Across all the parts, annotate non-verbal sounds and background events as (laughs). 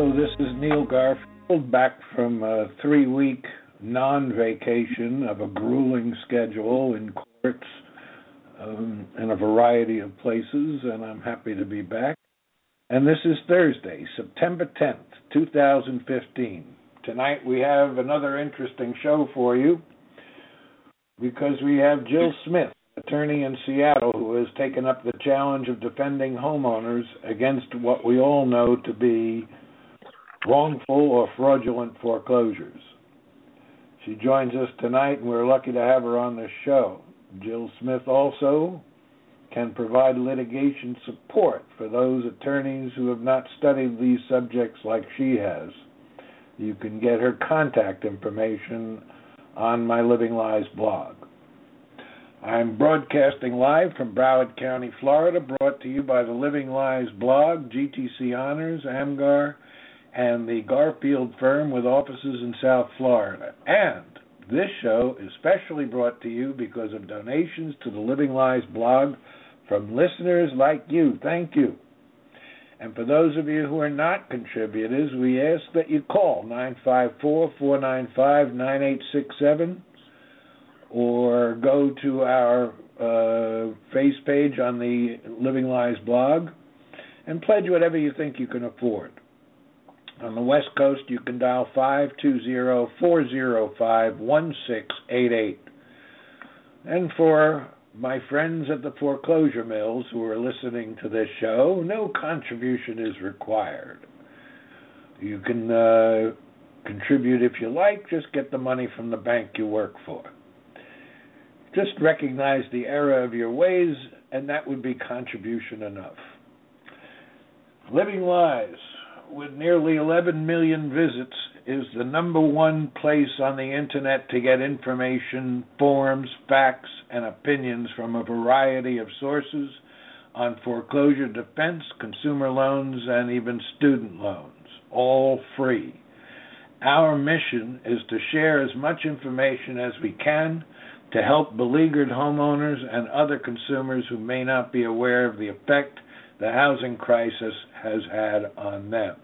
This is Neil Garfield back from a three week non vacation of a grueling schedule in courts um, in a variety of places, and I'm happy to be back. And this is Thursday, September 10th, 2015. Tonight we have another interesting show for you because we have Jill Smith, attorney in Seattle, who has taken up the challenge of defending homeowners against what we all know to be wrongful or fraudulent foreclosures. She joins us tonight, and we're lucky to have her on this show. Jill Smith also can provide litigation support for those attorneys who have not studied these subjects like she has. You can get her contact information on my Living Lies blog. I'm broadcasting live from Broward County, Florida, brought to you by the Living Lies blog, GTC Honors, AMGAR, and the Garfield firm with offices in South Florida. And this show is specially brought to you because of donations to the Living Lies blog from listeners like you. Thank you. And for those of you who are not contributors, we ask that you call 954 495 9867 or go to our uh, face page on the Living Lies blog and pledge whatever you think you can afford. On the West Coast, you can dial 520-405-1688. And for my friends at the foreclosure mills who are listening to this show, no contribution is required. You can uh, contribute if you like, just get the money from the bank you work for. Just recognize the error of your ways, and that would be contribution enough. Living Lies with nearly 11 million visits, is the number one place on the internet to get information, forms, facts, and opinions from a variety of sources on foreclosure defense, consumer loans, and even student loans, all free. Our mission is to share as much information as we can to help beleaguered homeowners and other consumers who may not be aware of the effect the housing crisis has had on them.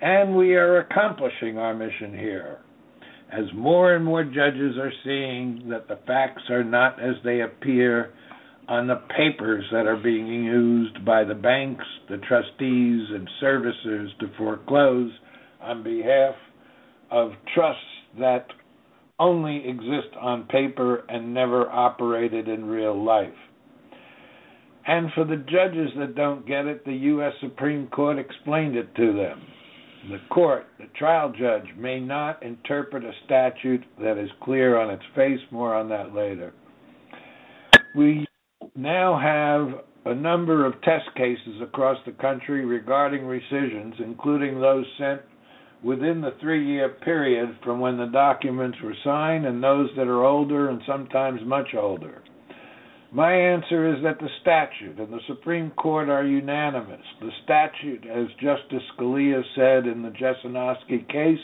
And we are accomplishing our mission here. As more and more judges are seeing that the facts are not as they appear on the papers that are being used by the banks, the trustees, and servicers to foreclose on behalf of trusts that only exist on paper and never operated in real life. And for the judges that don't get it, the U.S. Supreme Court explained it to them. The court, the trial judge, may not interpret a statute that is clear on its face. More on that later. We now have a number of test cases across the country regarding rescissions, including those sent within the three year period from when the documents were signed and those that are older and sometimes much older. My answer is that the statute and the Supreme Court are unanimous. The statute, as Justice Scalia said in the Jesinoski case,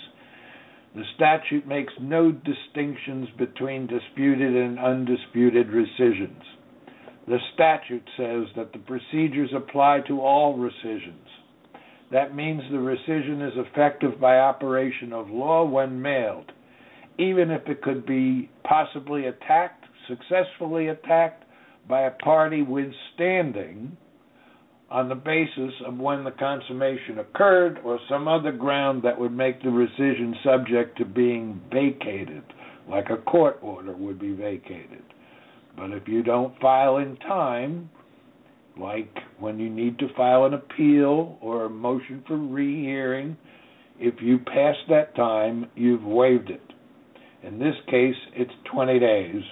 the statute makes no distinctions between disputed and undisputed rescissions. The statute says that the procedures apply to all rescissions. That means the rescission is effective by operation of law when mailed, even if it could be possibly attacked, successfully attacked, by a party withstanding on the basis of when the consummation occurred or some other ground that would make the rescission subject to being vacated, like a court order would be vacated. But if you don't file in time, like when you need to file an appeal or a motion for rehearing, if you pass that time, you've waived it. In this case, it's 20 days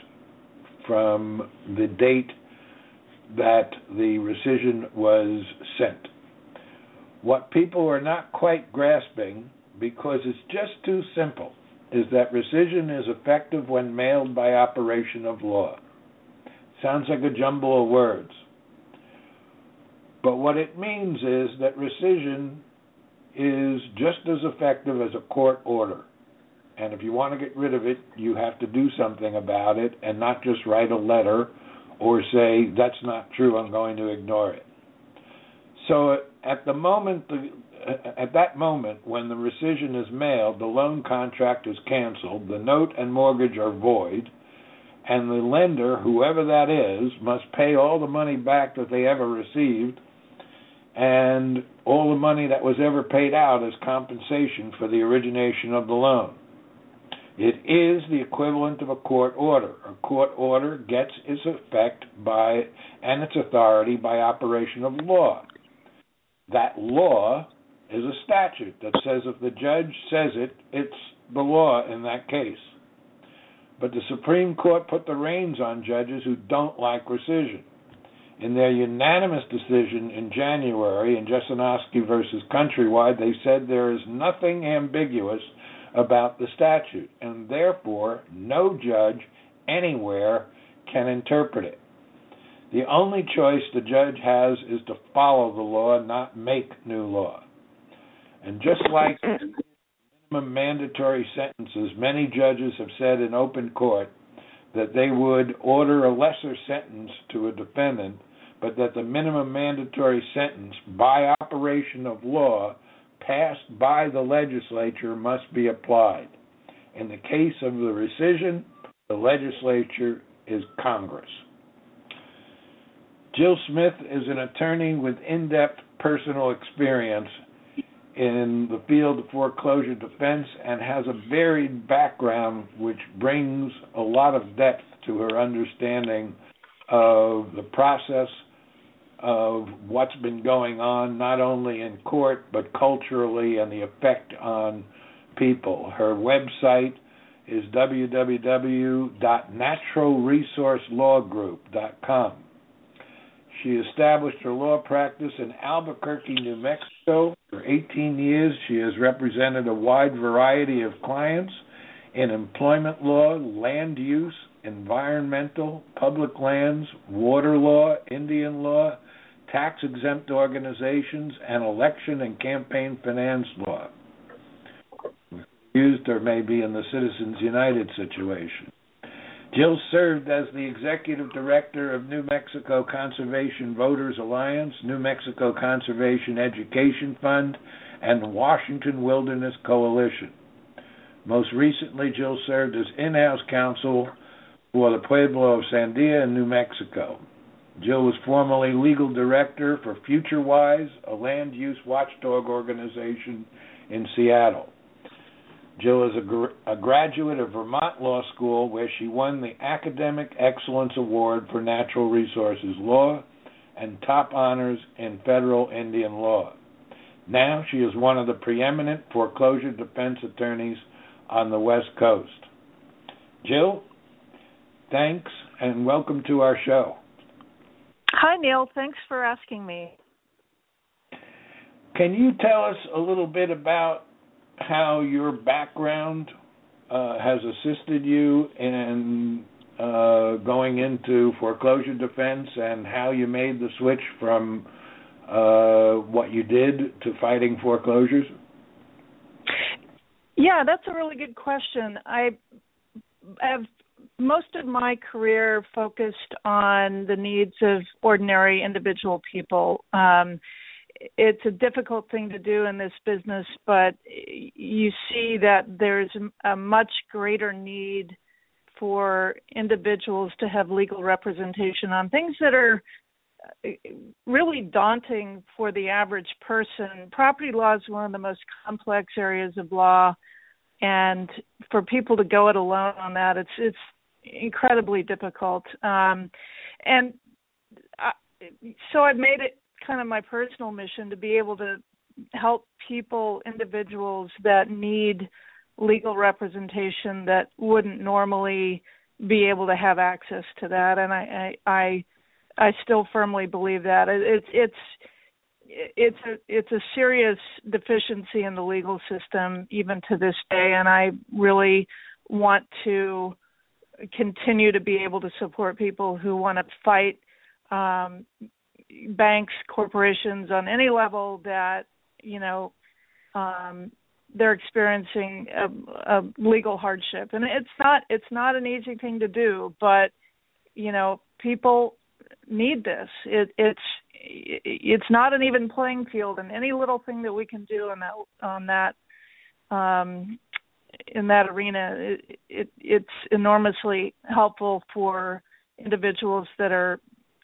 from the date that the rescission was sent. What people are not quite grasping, because it's just too simple, is that rescission is effective when mailed by operation of law. Sounds like a jumble of words. But what it means is that rescission is just as effective as a court order. And if you want to get rid of it, you have to do something about it and not just write a letter or say, that's not true, I'm going to ignore it. So at the moment, at that moment when the rescission is mailed, the loan contract is canceled, the note and mortgage are void, and the lender, whoever that is, must pay all the money back that they ever received, and all the money that was ever paid out as compensation for the origination of the loan. It is the equivalent of a court order. A court order gets its effect by and its authority by operation of law. That law is a statute that says if the judge says it, it's the law in that case. But the Supreme Court put the reins on judges who don't like rescission. In their unanimous decision in January in Jesinoski versus Countrywide, they said there is nothing ambiguous about the statute, and therefore no judge anywhere can interpret it. The only choice the judge has is to follow the law, not make new law. And just like mm-hmm. minimum mandatory sentences, many judges have said in open court that they would order a lesser sentence to a defendant, but that the minimum mandatory sentence, by operation of law, passed by the legislature must be applied. In the case of the rescission, the legislature is Congress. Jill Smith is an attorney with in depth personal experience in the field of foreclosure defense and has a varied background which brings a lot of depth to her understanding of the process of what's been going on, not only in court, but culturally and the effect on people. Her website is www.naturalresourcelawgroup.com. She established her law practice in Albuquerque, New Mexico. For 18 years, she has represented a wide variety of clients in employment law, land use, environmental, public lands, water law, Indian law, tax exempt organizations, and election and campaign finance law. Used or maybe in the Citizens United situation. Jill served as the executive director of New Mexico Conservation Voters Alliance, New Mexico Conservation Education Fund, and Washington Wilderness Coalition. Most recently, Jill served as in house counsel for the Pueblo of Sandia in New Mexico. Jill was formerly legal director for FutureWise, a land use watchdog organization in Seattle. Jill is a, gr- a, graduate of Vermont Law School, where she won the Academic Excellence Award for Natural Resources Law and top honors in federal Indian law. Now she is one of the preeminent foreclosure defense attorneys on the West Coast. Jill, thanks and welcome to our show. Hi, Neil. Thanks for asking me. Can you tell us a little bit about how your background uh, has assisted you in uh, going into foreclosure defense and how you made the switch from uh, what you did to fighting foreclosures? Yeah, that's a really good question. I have most of my career focused on the needs of ordinary individual people. Um, it's a difficult thing to do in this business, but you see that there's a much greater need for individuals to have legal representation on things that are really daunting for the average person. Property law is one of the most complex areas of law, and for people to go it alone on that, it's it's incredibly difficult. Um, and I, so I've made it kind of my personal mission to be able to help people, individuals that need legal representation that wouldn't normally be able to have access to that. And I I I, I still firmly believe that. It's it's it's a it's a serious deficiency in the legal system even to this day. And I really want to continue to be able to support people who want to fight um, banks, corporations on any level that you know um, they're experiencing a, a legal hardship, and it's not it's not an easy thing to do, but you know people need this. It, it's it's not an even playing field, and any little thing that we can do on that on that um, in that arena, it, it, it's enormously helpful for individuals that are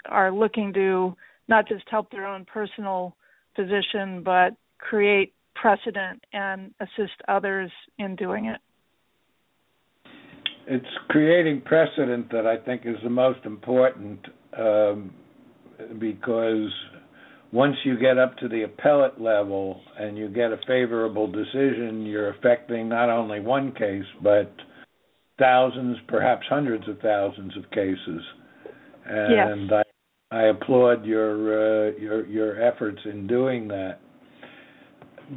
are looking to not just help their own personal position, but create precedent and assist others in doing it. It's creating precedent that I think is the most important um, because once you get up to the appellate level and you get a favorable decision, you're affecting not only one case but thousands, perhaps hundreds of thousands of cases. And yes. I, I applaud your uh, your your efforts in doing that.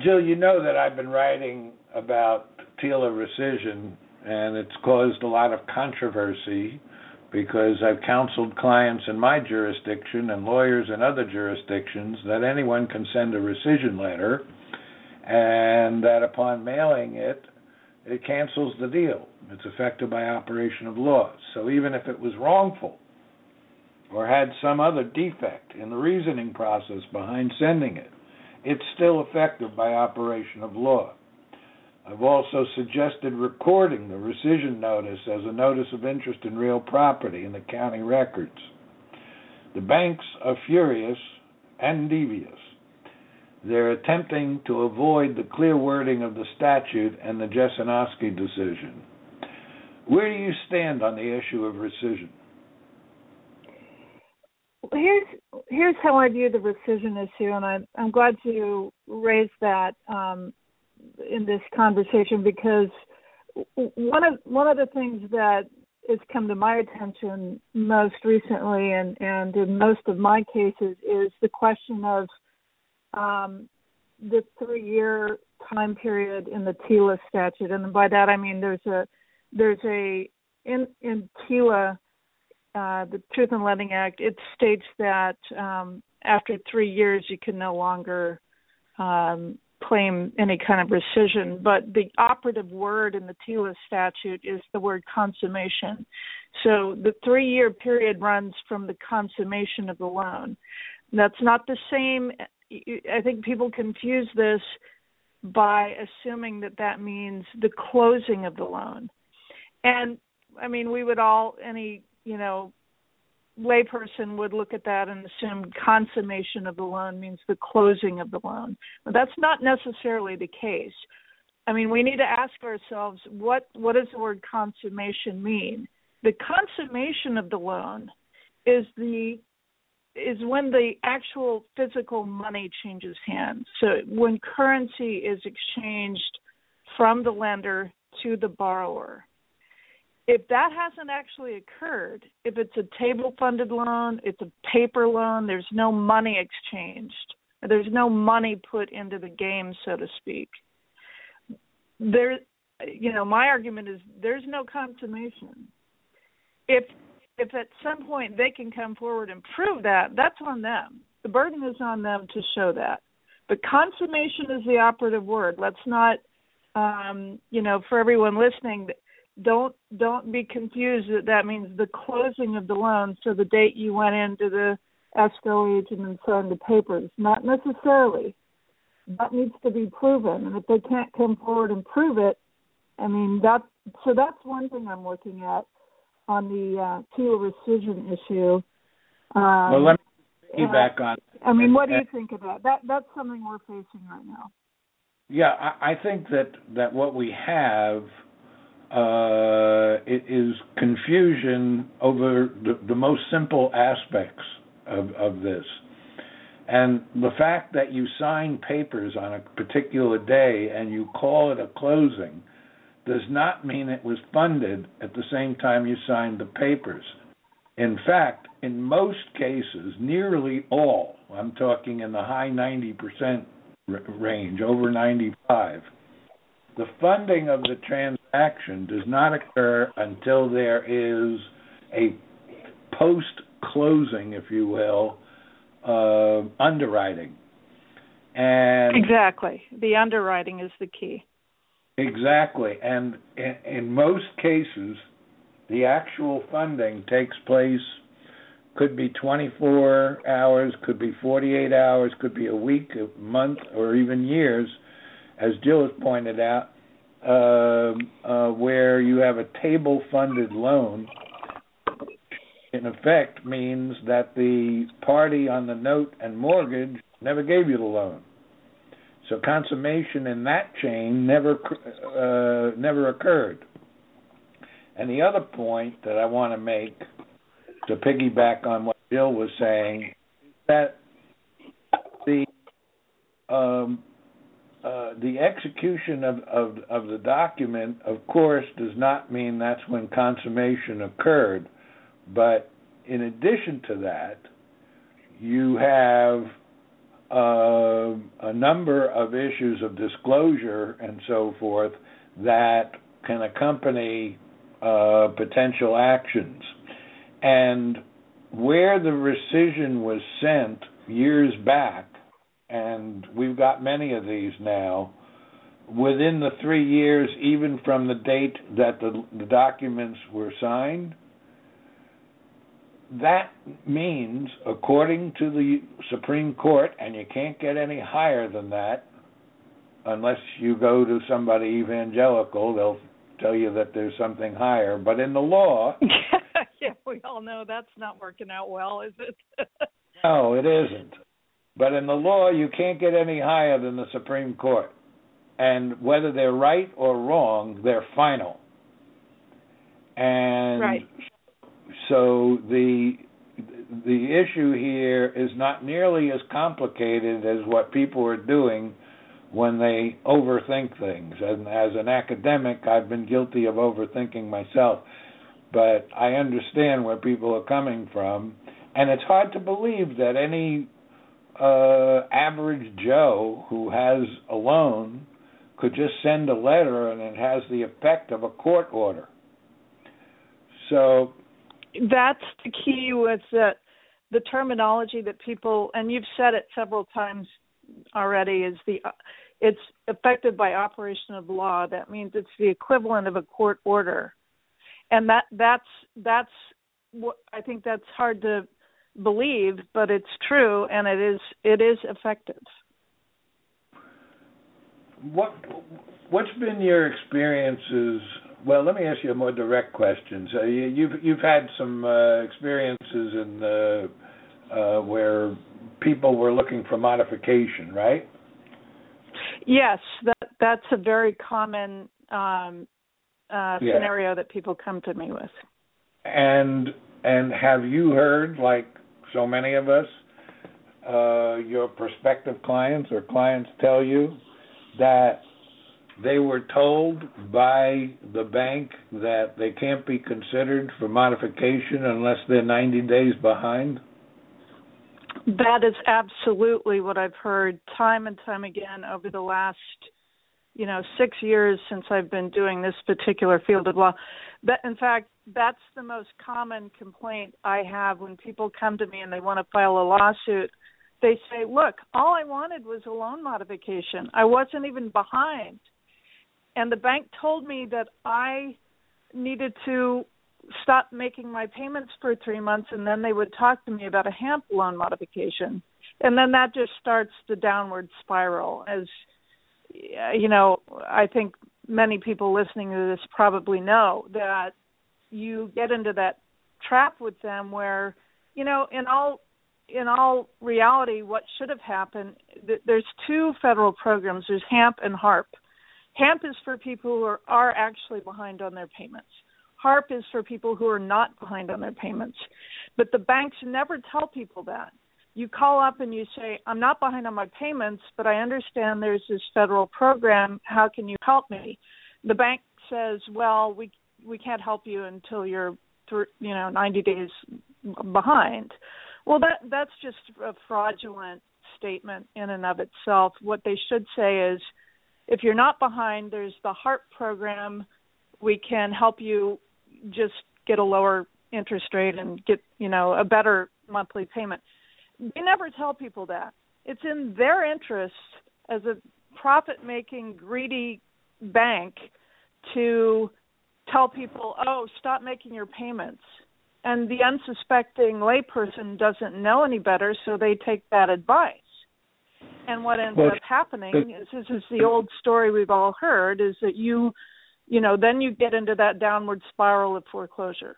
Jill, you know that I've been writing about TILA rescission, and it's caused a lot of controversy because I've counseled clients in my jurisdiction and lawyers in other jurisdictions that anyone can send a rescission letter and that upon mailing it, it cancels the deal. It's effective by operation of law. So even if it was wrongful or had some other defect in the reasoning process behind sending it, it's still effective by operation of law. I've also suggested recording the rescission notice as a notice of interest in real property in the county records. The banks are furious and devious. They're attempting to avoid the clear wording of the statute and the Jesinoski decision. Where do you stand on the issue of rescission? Here's here's how I view the rescission issue, and I'm I'm glad you raised that. Um, in this conversation because one of one of the things that has come to my attention most recently and and in most of my cases is the question of um, the three year time period in the TILA statute. And by that I mean there's a there's a in in TILA uh, the Truth in Lending Act it states that um, after three years you can no longer um, claim any kind of rescission, but the operative word in the TILA statute is the word consummation. So the three year period runs from the consummation of the loan. That's not the same. I think people confuse this by assuming that that means the closing of the loan. And I mean, we would all, any, you know, layperson would look at that and assume consummation of the loan means the closing of the loan. But that's not necessarily the case. I mean, we need to ask ourselves what what does the word consummation mean? The consummation of the loan is the is when the actual physical money changes hands. So when currency is exchanged from the lender to the borrower if that hasn't actually occurred, if it's a table funded loan, it's a paper loan, there's no money exchanged, there's no money put into the game, so to speak. There, you know, my argument is there's no consummation. If if at some point they can come forward and prove that, that's on them. The burden is on them to show that. But consummation is the operative word. Let's not, um, you know, for everyone listening, don't don't be confused that that means the closing of the loan so the date you went into the escrow agent and signed the papers not necessarily that needs to be proven and if they can't come forward and prove it i mean that so that's one thing i'm looking at on the uh TILA rescission issue um, well let me, get back on. I mean, what do you think of that? That that's something we're facing right now. Yeah, I, I think that that what we have uh, is confusion over the, the most simple aspects of, of this. And the fact that you sign papers on a particular day and you call it a closing does not mean it was funded at the same time you signed the papers. In fact, in most cases, nearly all, I'm talking in the high 90% range, over 95, the funding of the transaction does not occur until there is a post closing, if you will, uh, underwriting. And exactly, the underwriting is the key. Exactly, and in, in most cases, the actual funding takes place. Could be 24 hours, could be 48 hours, could be a week, a month, or even years, as Jill has pointed out, uh, uh, where you have a table funded loan in effect means that the party on the note and mortgage never gave you the loan. So consummation in that chain never uh, never occurred. And the other point that I want to make to piggyback on what Bill was saying is that the um, uh, the execution of, of, of the document, of course, does not mean that's when consummation occurred. But in addition to that, you have uh, a number of issues of disclosure and so forth that can accompany uh, potential actions. And where the rescission was sent years back, and we've got many of these now, within the three years, even from the date that the, the documents were signed, that means, according to the Supreme Court, and you can't get any higher than that unless you go to somebody evangelical, they'll tell you that there's something higher. But in the law. (laughs) yeah, we all know that's not working out well, is it? no, it isn't. But in the law, you can't get any higher than the Supreme Court. And whether they're right or wrong, they're final. And right so the the issue here is not nearly as complicated as what people are doing when they overthink things. And as an academic, I've been guilty of overthinking myself, but I understand where people are coming from, and it's hard to believe that any uh, average Joe who has a loan could just send a letter and it has the effect of a court order. So that's the key with that the terminology that people and you've said it several times already is the it's affected by operation of law that means it's the equivalent of a court order and that that's that's what i think that's hard to believe but it's true and it is it is effective what what's been your experiences well, let me ask you a more direct question. So you, have you've, you've had some uh, experiences in the, uh, where people were looking for modification, right? Yes, that that's a very common um, uh, yeah. scenario that people come to me with. And and have you heard, like so many of us, uh, your prospective clients or clients tell you that they were told by the bank that they can't be considered for modification unless they're 90 days behind? That is absolutely what I've heard time and time again over the last, you know, six years since I've been doing this particular field of law. That, in fact, that's the most common complaint I have when people come to me and they want to file a lawsuit. They say, "Look, all I wanted was a loan modification. I wasn't even behind." and the bank told me that I needed to stop making my payments for three months and then they would talk to me about a HAMP loan modification. And then that just starts the downward spiral as Uh, you know, I think many people listening to this probably know that you get into that trap with them where, you know, in all in all reality, what should have happened, there's two federal programs. There's HAMP and HARP. HAMP is for people who are, are actually behind on their payments. HARP is for people who are not behind on their payments. But the banks never tell people that. You call up and you say, I'm not behind on my payments, but I understand there's this federal program. How can you help me? The bank says, Well, we we can't help you until you're you know 90 days behind. Well, that that's just a fraudulent statement in and of itself. What they should say is, if you're not behind, there's the HARP program. We can help you just get a lower interest rate and get you know a better monthly payment. They never tell people that. It's in their interest as a profit-making, greedy bank to tell people, "Oh, stop making your payments." And the unsuspecting layperson doesn't know any better, so they take that advice. And what ends up happening is this is the old story we've all heard is that you you know, then you get into that downward spiral of foreclosure.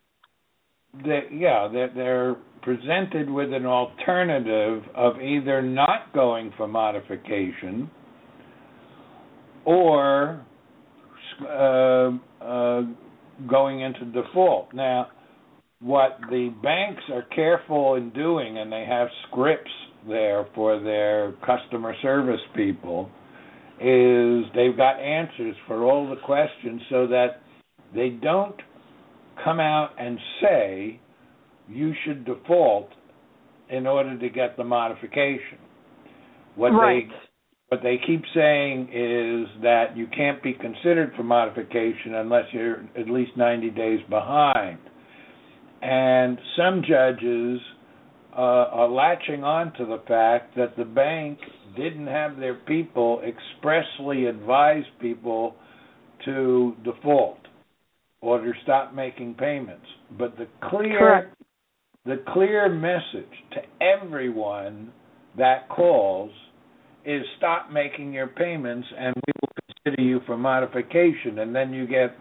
They, yeah, they're, they're presented with an alternative of either not going for modification or uh, uh, going into default. Now, what the banks are careful in doing, and they have scripts there for their customer service people, is they've got answers for all the questions so that they don't come out and say you should default in order to get the modification. What right. they what they keep saying is that you can't be considered for modification unless you're at least 90 days behind. And some judges uh, are latching on to the fact that the bank didn't have their people expressly advise people to default or to stop making payments. But the clear Correct. The clear message to everyone that calls is stop making your payments and we will consider you for modification. And then you get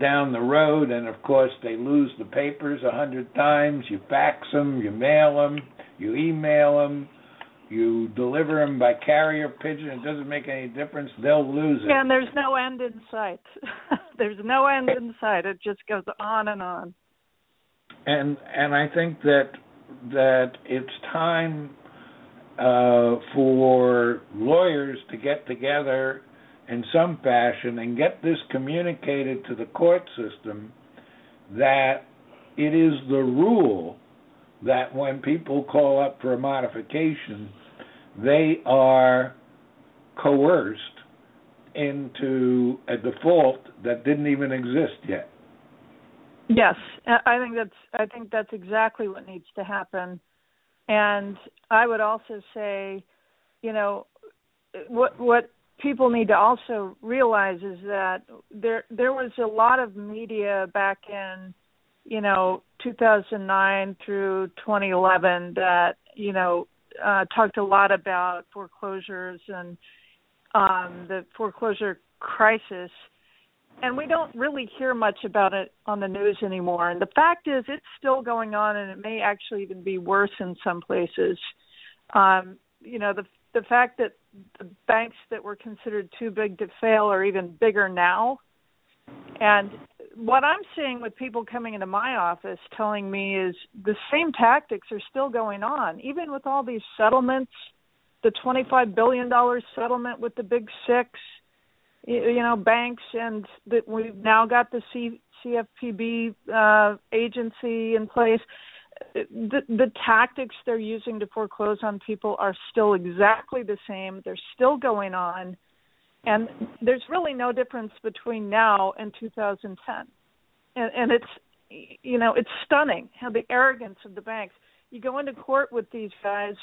down the road and of course they lose the papers a hundred times. You fax them you mail them you email them you deliver them by carrier pigeon. It doesn't make any difference. They'll lose it. And there's no end in sight. (laughs) There's no end in sight. It just goes on and on and and i think that that it's time uh, for lawyers to get together in some fashion and get this communicated to the court system that it is the rule that when people call up for a modification, they are coerced into a default that didn't even exist yet. Yes, I think that's I think that's exactly what needs to happen. And I would also say, you know, what what people need to also realize is that there there was a lot of media back in, you know, 2009 through 2011 that you know uh, talked a lot about foreclosures and um, the foreclosure crisis and we don't really hear much about it on the news anymore. And the fact is, it's still going on, and it may actually even be worse in some places. Um, you know, the the fact that the banks that were considered too big to fail are even bigger now. And what I'm seeing with people coming into my office telling me is the same tactics are still going on, even with all these settlements, the $25 billion settlement with the big six you know banks and that we've now got the C, CFPB uh, agency in place. The, the tactics they're using to foreclose on people are still exactly the same. They're still going on, and there's really no difference between now and 2010. And, and it's you know it's stunning how the arrogance of the banks. You go into court with these guys,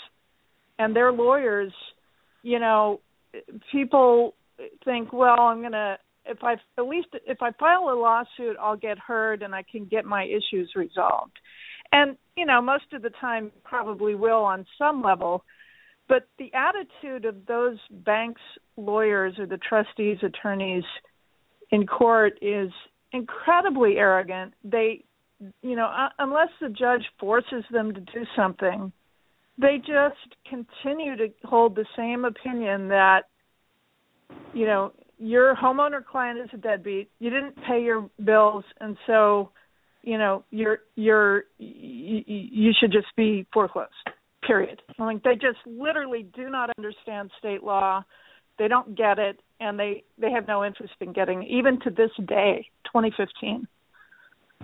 and their lawyers. You know, people think, well, I'm gonna if I at least if I file a lawsuit, I'll get heard and I can get my issues resolved. And you know, most of the time, probably will on some level. But the attitude of those banks' lawyers or the trustees' attorneys in court is incredibly arrogant. They, you know, uh, unless the judge forces them to do something, they just continue to hold the same opinion that you know your homeowner client is a deadbeat. You didn't pay your bills and so you know you're you're you, you should just be foreclosed period. I mean they just literally do not understand state law. They don't get it and they they have no interest in getting even to this day 2015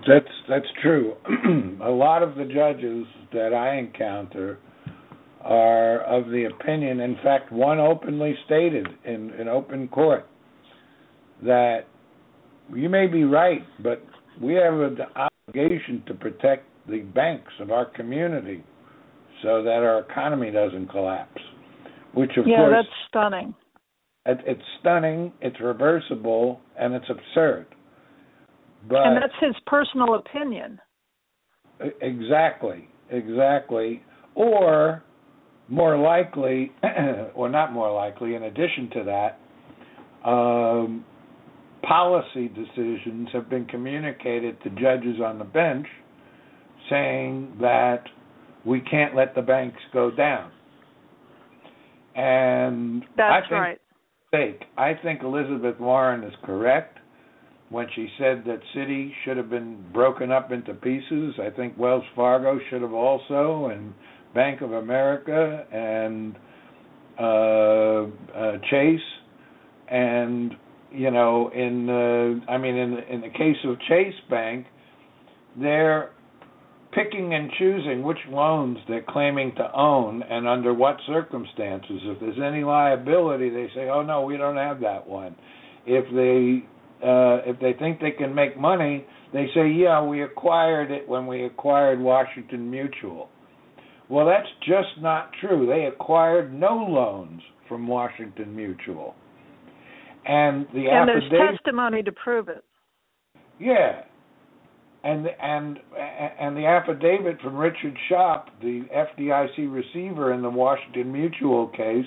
that's that's true. (clears throat) A lot of the judges that i encounter are of the opinion in fact one openly stated in in open court that you may be right but we have an obligation to protect the banks of our community so that our economy doesn't collapse. Which, of yeah, course, that's stunning. It, it's stunning. It's reversible, and it's absurd. But and that's his personal opinion. Exactly, exactly. Or more likely, (clears throat) or not more likely. In addition to that, um, policy decisions have been communicated to judges on the bench saying that we can't let the banks go down. And that's I think, right. Mistake. I think Elizabeth Warren is correct when she said that Citi should have been broken up into pieces. I think Wells Fargo should have also, and Bank of America and uh, uh, Chase, and you know, in uh, I mean, in in the case of Chase Bank, they're picking and choosing which loans they're claiming to own and under what circumstances. If there's any liability, they say, "Oh no, we don't have that one." If they uh, if they think they can make money, they say, "Yeah, we acquired it when we acquired Washington Mutual." Well, that's just not true. They acquired no loans from Washington Mutual and the and affidavit, there's testimony to prove it. Yeah, and and and the affidavit from Richard Schoppe, the FDIC receiver in the Washington Mutual case,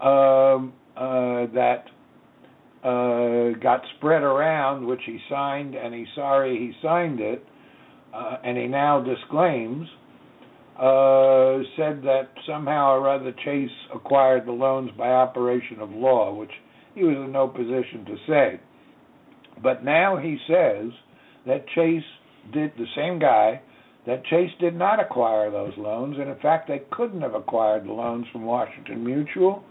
um, uh, that uh, got spread around, which he signed, and he's sorry he signed it, uh, and he now disclaims. Uh, said that somehow or other Chase acquired the loans by operation of law, which he was in no position to say. But now he says that Chase did the same guy that Chase did not acquire those loans, and in fact they couldn't have acquired the loans from Washington Mutual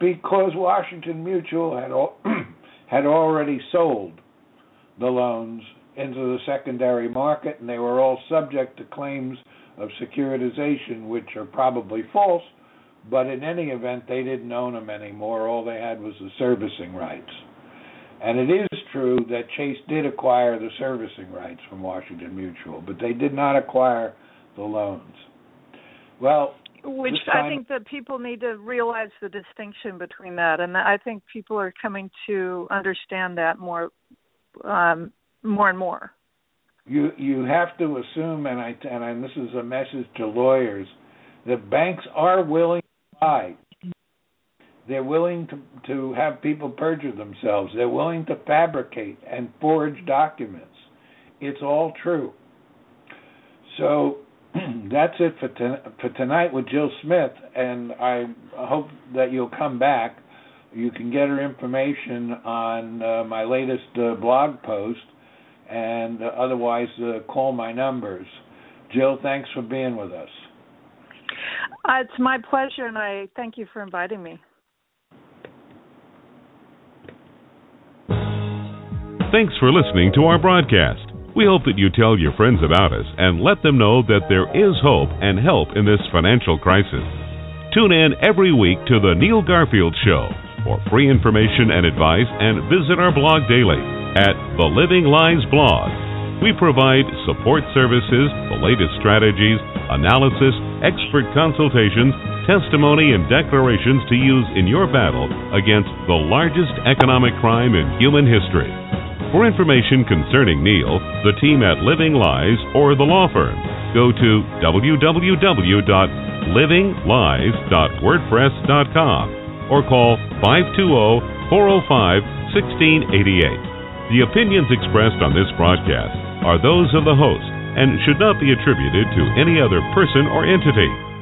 because Washington Mutual had al- (clears throat) had already sold the loans into the secondary market, and they were all subject to claims of securitization, which are probably false but in any event, they didn't own them anymore. All they had was the servicing rights. And it is true that Chase did acquire the servicing rights from Washington Mutual, but they did not acquire the loans. Well, which I think that people need to realize the distinction between that, and I think people are coming to understand that more, um, more and more. You you have to assume, and I and, I, this is a message to lawyers, that banks are willing to lie. They're willing to to have people perjure themselves. They're willing to fabricate and forge documents. It's all true. So (clears throat) that's it for for tonight with Jill Smith, and I hope that you'll come back. You can get her information on uh, my latest uh, blog post, and uh, otherwise uh, call my numbers. Jill, thanks for being with us. Uh, it's my pleasure, and I thank you for inviting me. Thanks for listening to our broadcast. We hope that you tell your friends about us and let them know that there is hope and help in this financial crisis. Tune in every week to The Neil Garfield Show for free information and advice, and visit our blog daily at The Living Lies blog. We provide support services, the latest strategies, analysis, expert consultations, testimony, and declarations to use in your battle against the largest economic crime in human history. For information concerning Neil, the team at Living Lies, or the law firm, go to www.livinglies.wordpress.com or call 520 405 1688. The opinions expressed on this broadcast are those of the host and should not be attributed to any other person or entity.